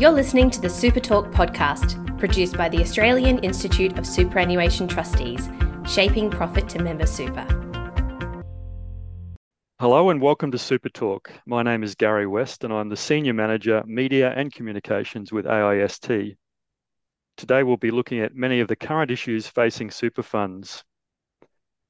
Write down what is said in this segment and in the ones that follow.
You're listening to the Super Talk podcast, produced by the Australian Institute of Superannuation Trustees, shaping profit to member super. Hello and welcome to Super Talk. My name is Garry West and I'm the Senior Manager, Media and Communications with AIST. Today we'll be looking at many of the current issues facing super funds.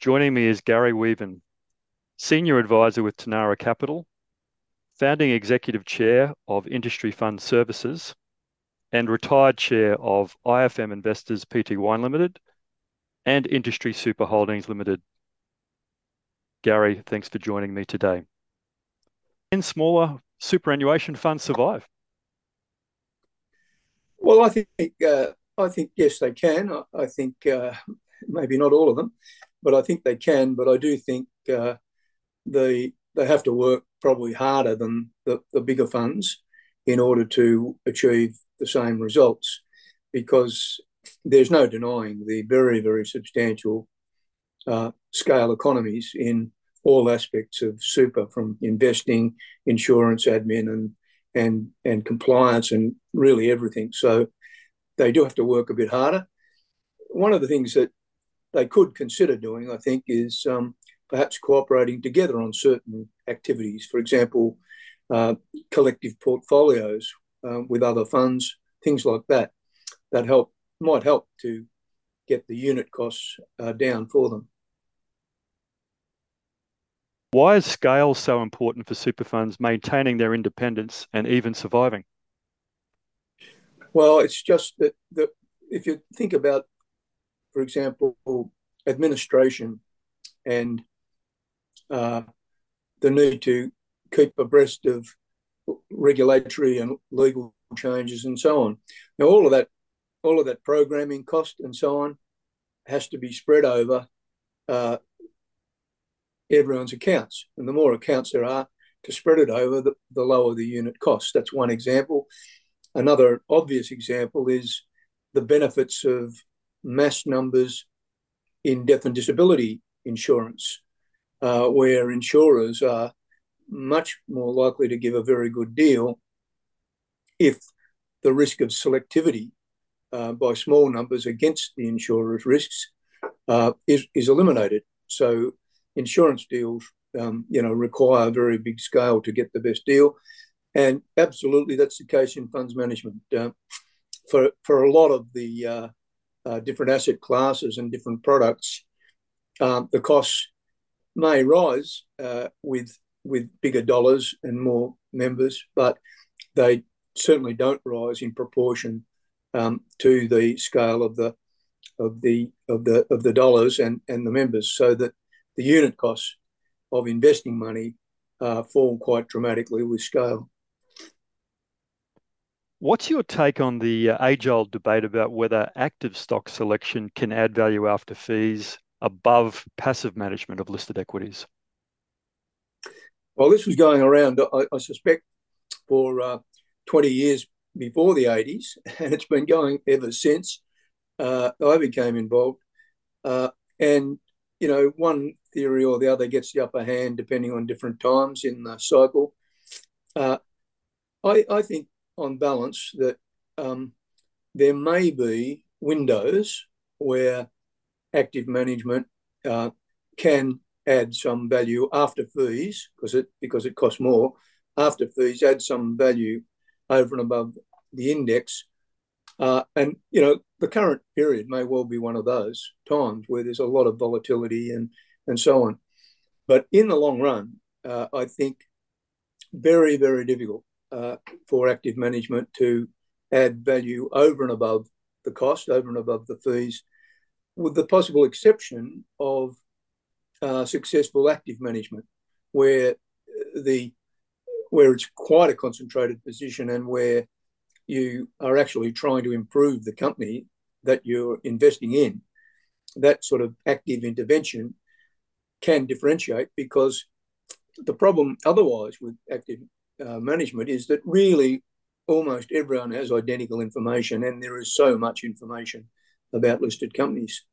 Joining me is Garry Weaven, Senior Advisor with Tanarra Capital, Founding Executive Chair of Industry Fund Services, and Retired Chair of IFM Investors Pty Limited and Industry Super Holdings Limited. Garry, thanks for joining me today. Can smaller superannuation funds survive? Well, I think uh, I think yes, they can. I, think uh, maybe not all of them, but I think they can. But I do think uh, they have to work probably harder than the, the bigger funds in order to achieve the same results, because there's no denying the very very substantial uh, scale economies in all aspects of super, from investing, insurance, admin, and and and compliance, and really everything. So they do have to work a bit harder. One of the things that they could consider doing, I think, is um, perhaps cooperating together on certain activities. For example, uh, collective portfolios uh, with other funds, things like that, that help might help to get the unit costs uh, down for them. Why is scale so important for super funds maintaining their independence and even surviving? Well, it's just that, that if you think about, for example, administration and uh, the need to keep abreast of regulatory and legal changes and so on. Now, all of that, all of that programming cost and so on, has to be spread over uh, everyone's accounts. And the more accounts there are to spread it over, the, the lower the unit cost. That's one example. Another obvious example is the benefits of mass numbers in death and disability insurance, uh, where insurers are much more likely to give a very good deal if the risk of selectivity uh, by small numbers against the insurer's risks uh, is, is eliminated. So insurance deals, um, you know, require a very big scale to get the best deal, and absolutely that's the case in funds management. Uh, for for a lot of the uh, uh, different asset classes and different products, um, the costs may rise uh, with with bigger dollars and more members, but they certainly don't rise in proportion um, to the scale of the of the of the of the dollars and and the members, so that the unit costs of investing money uh, fall quite dramatically with scale. What's your take on the uh, age-old debate about whether active stock selection can add value after fees above passive management of listed equities? Well, this was going around, I, I suspect, for uh, 20 years before the 80s, and it's been going ever since uh, I became involved. Uh, and, you know, one theory or the other gets the upper hand depending on different times in the cycle. Uh, I, I, think, on balance, that um, there may be windows where active management uh, can add some value after fees because it because it costs more. After fees, add some value over and above the index. Uh, and you know the current period may well be one of those times where there's a lot of volatility and and so on. But in the long run, uh, I think very, very difficult uh, for active management to add value over and above the cost, over and above the fees, with the possible exception of uh, successful active management, where the where it's quite a concentrated position and where you are actually trying to improve the company that you're investing in. That sort of active intervention can differentiate because the problem otherwise with active uh, management is that really almost everyone has identical information and there is so much information about listed companies.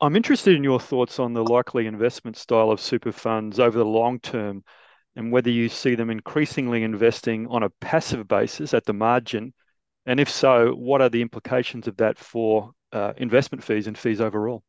I'm interested in your thoughts on the likely investment style of super funds over the long term. and whether you see them increasingly investing on a passive basis at the margin, and if so, what are the implications of that for uh, investment fees and fees overall?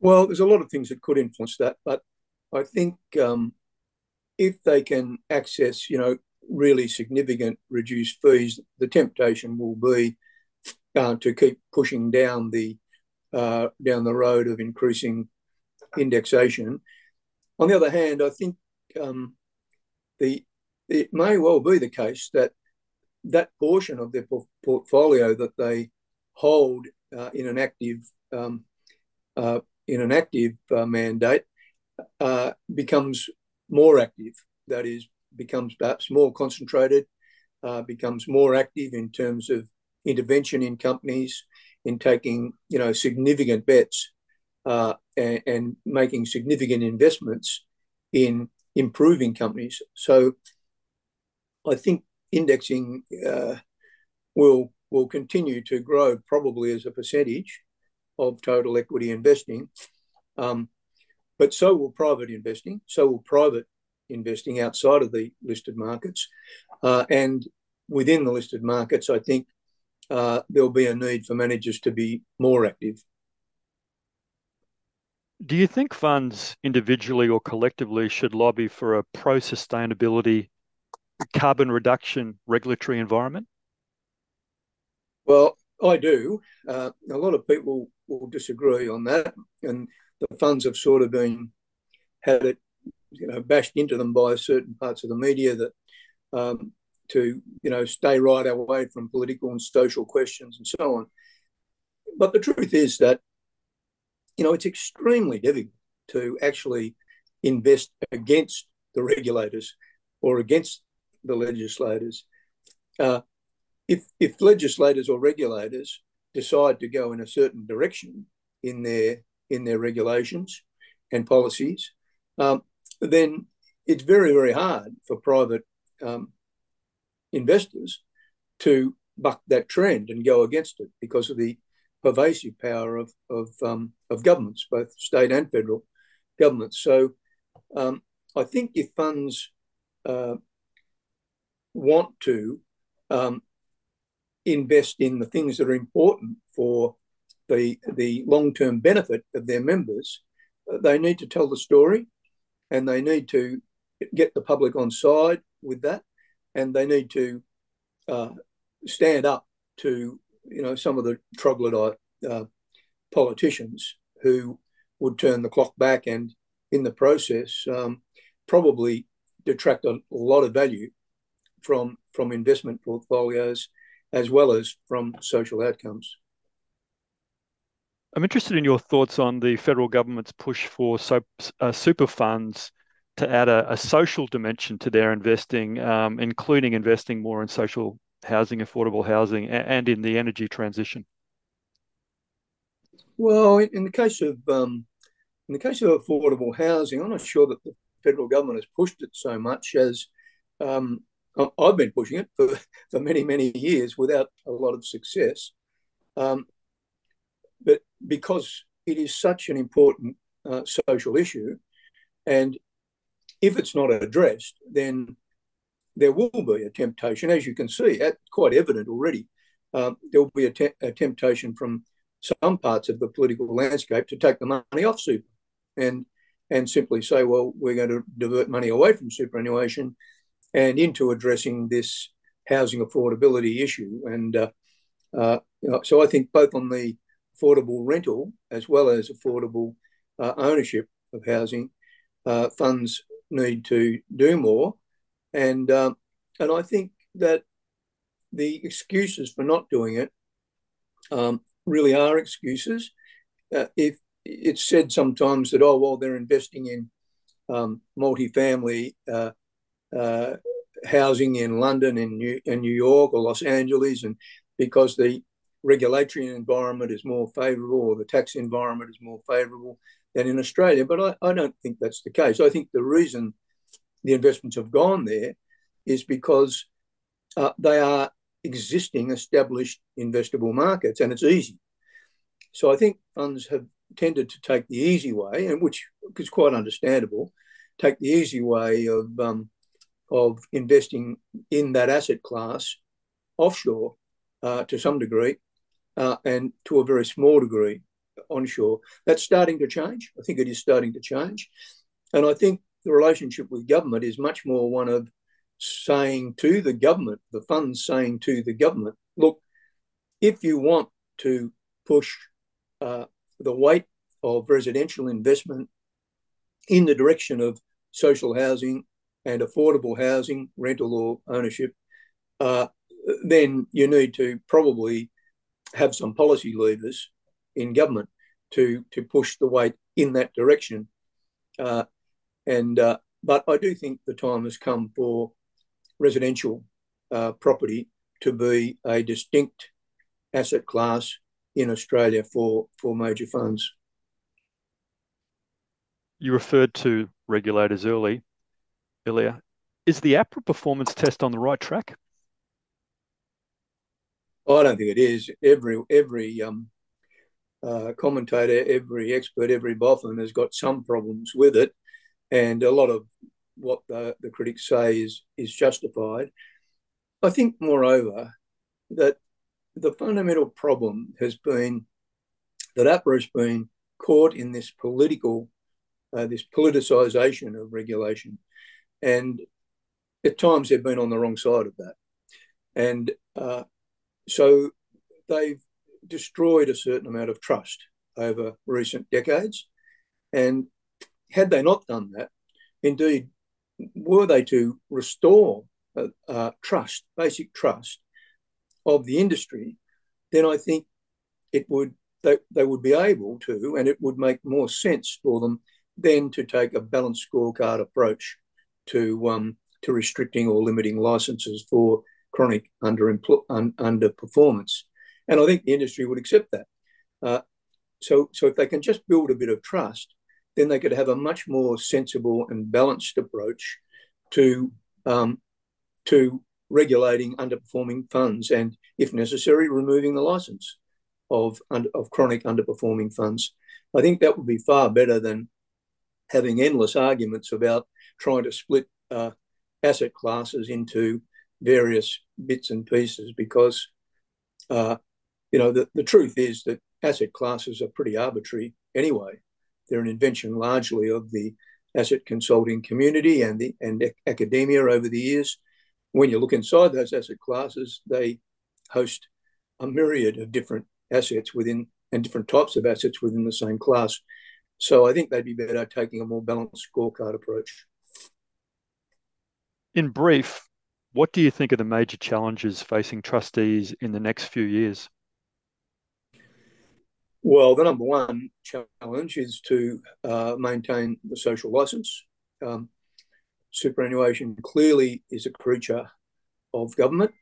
Well, there's a lot of things that could influence that, but I think um, if they can access you know, really significant reduced fees, the temptation will be uh, to keep pushing down the Uh, road of increasing indexation. On the other hand, I think um, it may well be the case that that portion of their portfolio that they hold uh, in an active um, uh, mandate becomes more active. That is, becomes perhaps more concentrated, becomes more active in terms of intervention in companies, in taking you know significant bets uh, and making significant investments in improving companies. So I think indexing uh, will continue to grow probably as a percentage of total equity investing, um, but so will private investing, so will private investing outside of the listed markets. Uh, and within the listed markets, I think Uh, there'll be a need for managers to be more active. Do you think funds individually or collectively should lobby for a pro-sustainability carbon reduction regulatory environment? Well, I do. Uh, a lot of people will disagree on that, and the funds have sort of been had it you know, bashed into them by certain parts of the media um, to you know stay right away from political and social questions and so on. But the truth is that you know it's extremely difficult to actually invest against the regulators or against the legislators. Uh, if if legislators or regulators decide to go in a certain direction in their regulations and policies, um, then it's very, very hard for private um, investors to buck that trend and go against it because of the pervasive power of of um, governments, both state and federal governments. So um, I think if funds uh, want to um, invest in the things that are important for the the long-term benefit of their members, uh, they need to tell the story, and they need to get the public on side with that, and they need to uh, stand up to you know some of the troglodyte uh, politicians who would turn the clock back and, in the process, um, probably detract a lot of value from investment portfolios as well as from social outcomes. I'm interested in your thoughts on the federal government's push for uh, super funds to add a social dimension to their investing, um, including investing more in social housing, affordable housing, and in the energy transition. Well, in the case of um, in the case of affordable housing, I'm not sure that the federal government has pushed it so much as um, I've been pushing it for many, many years without a lot of success. But because it is such an important uh, social issue, and if it's not addressed, then there will be a temptation, as you can see, quite evident already. Uh, there will be a temptation from some parts of the political landscape to take the money off super and and simply say, "Well, we're going to divert money away from superannuation and into addressing this housing affordability issue." And uh, uh, so I think both on the affordable rental as well as affordable ownership of housing, funds need to do more. And um, and I think that the excuses for not doing it um, really are excuses. Uh, if it's said sometimes that, "Oh, well, they're investing in um, multifamily uh, uh, housing in London and New York or Los Angeles and because the regulatory environment is more favorable or the tax environment is more favorable than in Australia." But I don't think that's the case. I think the reason the investments have gone there is because they are existing established investable markets, and it's easy. So I think funds have tended to take the easy way, and which is quite understandable, take the easy way of um, of investing in that asset class offshore uh, to some degree uh, and to a very small degree onshore. That's starting to change. I think it is starting to change. And I think the relationship with government is much more one of saying to the government, the funds saying to the government, look, if you want to push uh, the weight of residential investment in the direction of social housing and affordable housing, rental or ownership, uh, then you need to probably have some policy levers in government to to push the weight in that direction. Uh, and uh, but I do think the time has come for residential uh, property to be a distinct asset class in Australia for for major funds. You referred to regulators early earlier. Is the APRA performance test on the right track? I don't think it is. Every every um, uh, commentator, every expert, every boffin has got some problems with it, and a lot of what the, the critics say is is justified. I think, moreover, that the fundamental problem has been that APRA has been caught in this political, uh, this politicisation of regulation, and at times they've been on the wrong side of that, and uh, so they've destroyed a certain amount of trust over recent decades. And had they not done that, indeed, were they to restore uh, uh, trust, basic trust of the industry, then I think it would they, they would be able to, and it would make more sense for them then to take a balanced scorecard approach to um, to restricting or limiting licenses for chronic under underperformance. And I think the industry would accept that. Uh, so, so if they can just build a bit of trust, then they could have a much more sensible and balanced approach to um, to regulating underperforming funds, and if necessary, removing the license of of chronic underperforming funds. I think that would be far better than having endless arguments about trying to split uh, asset classes into various bits and pieces because, uh, you know, the, the truth is that asset classes are pretty arbitrary anyway. They're an invention largely of the asset consulting community and the and academia over the years. When you look inside those asset classes, they host a myriad of different assets within and different types of assets within the same class. So I think they'd be better taking a more balanced scorecard approach. In brief, what do you think are the major challenges facing trustees in the next few years? Well, the number one challenge is to uh, maintain the social license. Um, superannuation clearly is a creature of government,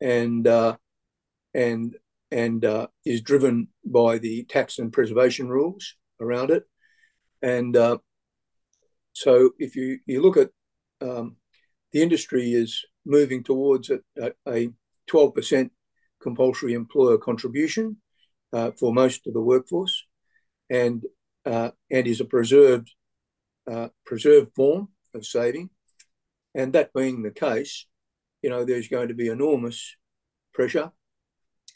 and uh, and and uh, is driven by the tax and preservation rules around it. And uh, so, if you you look at um, the industry is moving towards a, a 12% compulsory employer contribution uh, for most of the workforce, and uh, and is a preserved uh, preserved form of saving. And that being the case, you know, there's going to be enormous pressure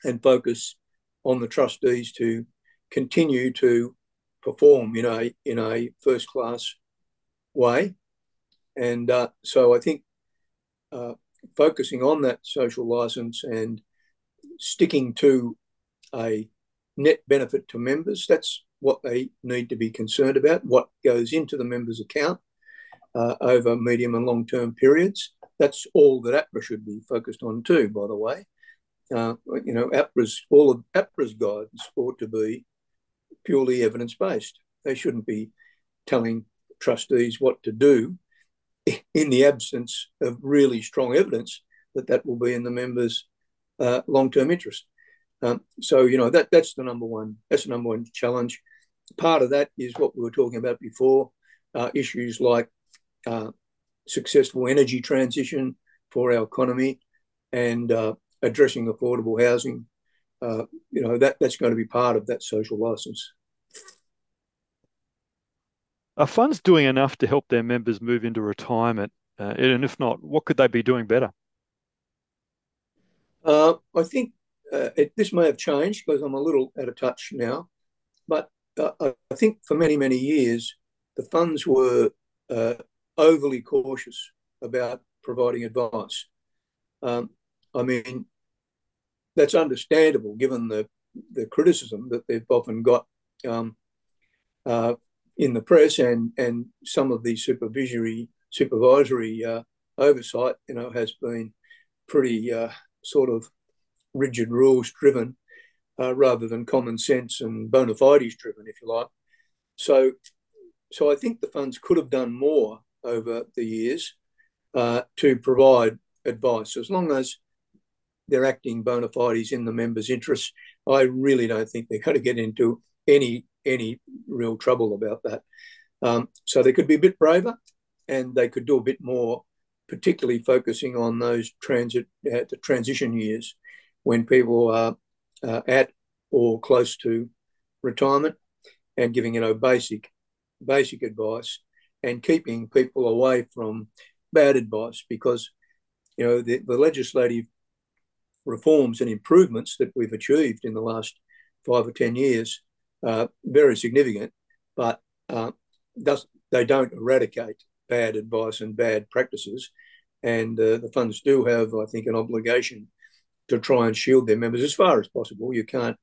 and focus on the trustees to continue to perform in a in a first class way and uh, so I think uh, focusing on that social license and sticking to a net benefit to members, that's what they need to be concerned about, what goes into the members' account uh, over medium and long term periods. That's all that APRA should be focused on too, by the way. Uh, you know, APRA's all of APRA's guidance ought to be purely evidence based. They shouldn't be telling trustees what to do in the absence of really strong evidence that that will be in the members' uh, long-term interest. Um, so you know that that's the number one. That's the number one challenge. Part of that is what we were talking about before. Uh, issues like uh, successful energy transition for our economy and uh, addressing affordable housing. Uh, you know that that's going to be part of that social license. Are funds doing enough to help their members move into retirement? Uh, and if not, what could they be doing better? Uh, I think uh, it, this may have changed because I'm a little out of touch now, but uh, I think for many, many years, the funds were uh, overly cautious about providing advice. Um, I mean, that's understandable given the, the criticism that they've often got um, uh, in the press and, and some of the supervisory supervisory uh, oversight, you know, has been pretty uh, sort of rigid rules driven uh, rather than common sense and bona fides driven, if you like. So, so I think the funds could have done more over the years uh, to provide advice, as long as they're acting bona fides in the members' interests. I really don't think they're going to get into any any real trouble about that. Um, so they could be a bit braver, and they could do a bit more, particularly focusing on those transit uh, the transition years when people are uh, at or close to retirement, and giving you know basic basic advice and keeping people away from bad advice because you know the, the legislative reforms and improvements that we've achieved in the last five or ten years uh, very significant, but uh, they don't eradicate bad advice and bad practices. And uh, the funds do have, I think, an obligation to try and shield their members as far as possible. You can't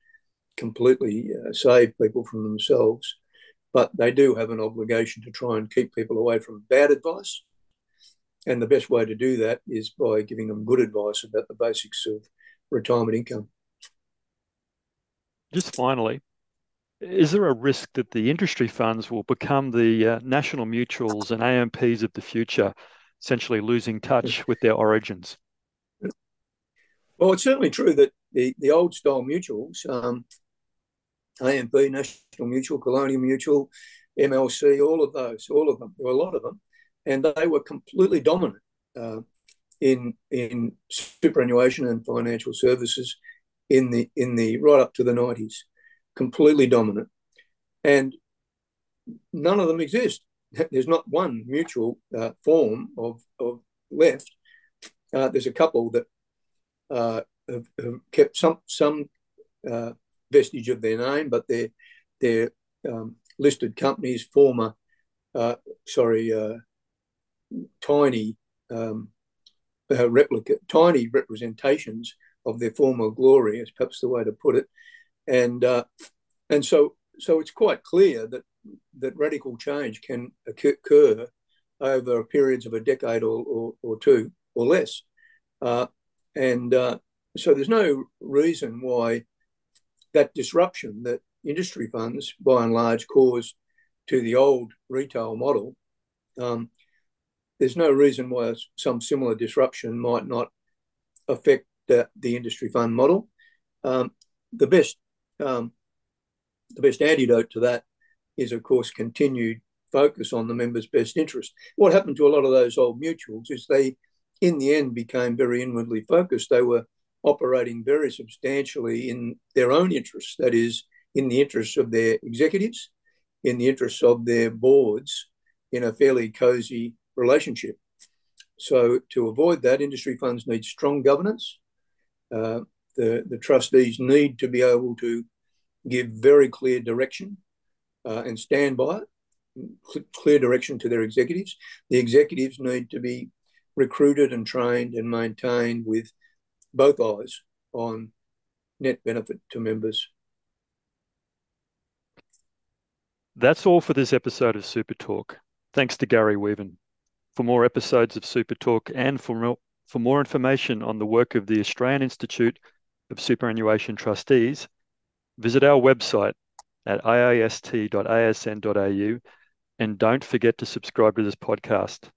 completely uh, save people from themselves, but they do have an obligation to try and keep people away from bad advice. And the best way to do that is by giving them good advice about the basics of retirement income. Just finally, is there a risk that the industry funds will become the uh, national mutuals and AMPs of the future, essentially losing touch with their origins? Well, it's certainly true that the, the old style mutuals, um, AMP, National Mutual, Colonial Mutual, MLC, all of those, all of them, there were a lot of them, and they were completely dominant uh, in in superannuation and financial services in the in the right up to the nineties completely dominant. And none of them exist. There's not one mutual uh, form of, of left. Uh, there's a couple that have, have, kept some some uh, vestige of their name, but they're they're um, listed companies, former, uh, sorry, uh, tiny um, replica, tiny representations of their former glory, is perhaps the way to put it and uh, and so so it's quite clear that that radical change can occur over periods of a decade or, or, or two or less. Uh, and uh, so there's no reason why that disruption that industry funds, by and large, caused to the old retail model, um, there's no reason why some similar disruption might not affect the, the industry fund model. Um, the best um, the best antidote to that is, of course, continued focus on the members' best interest. What happened to a lot of those old mutuals is they, in the end, became very inwardly focused. They were operating very substantially in their own interests, that is, in the interests of their executives, in the interests of their boards, in a fairly cozy relationship. So, to avoid that, industry funds need strong governance. Uh, the, the trustees need to be able to give very clear direction uh, and stand by it, clear direction to their executives. The executives need to be recruited and trained and maintained with both eyes on net benefit to members. That's all for this episode of Super Talk. Thanks to Garry Weaven. For more episodes of Super Talk and for more, for more information on the work of the Australian Institute of Superannuation Trustees, Visit our website at aist.asn.au and don't forget to subscribe to this podcast.